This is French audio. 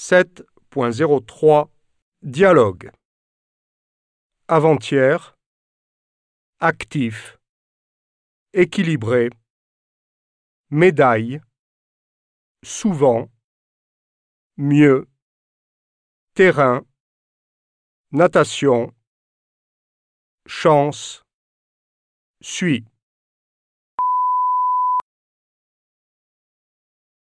7.03 Dialogue. Avant-hier Actif Équilibré Médaille Souvent Mieux Terrain Natation Chance Suis.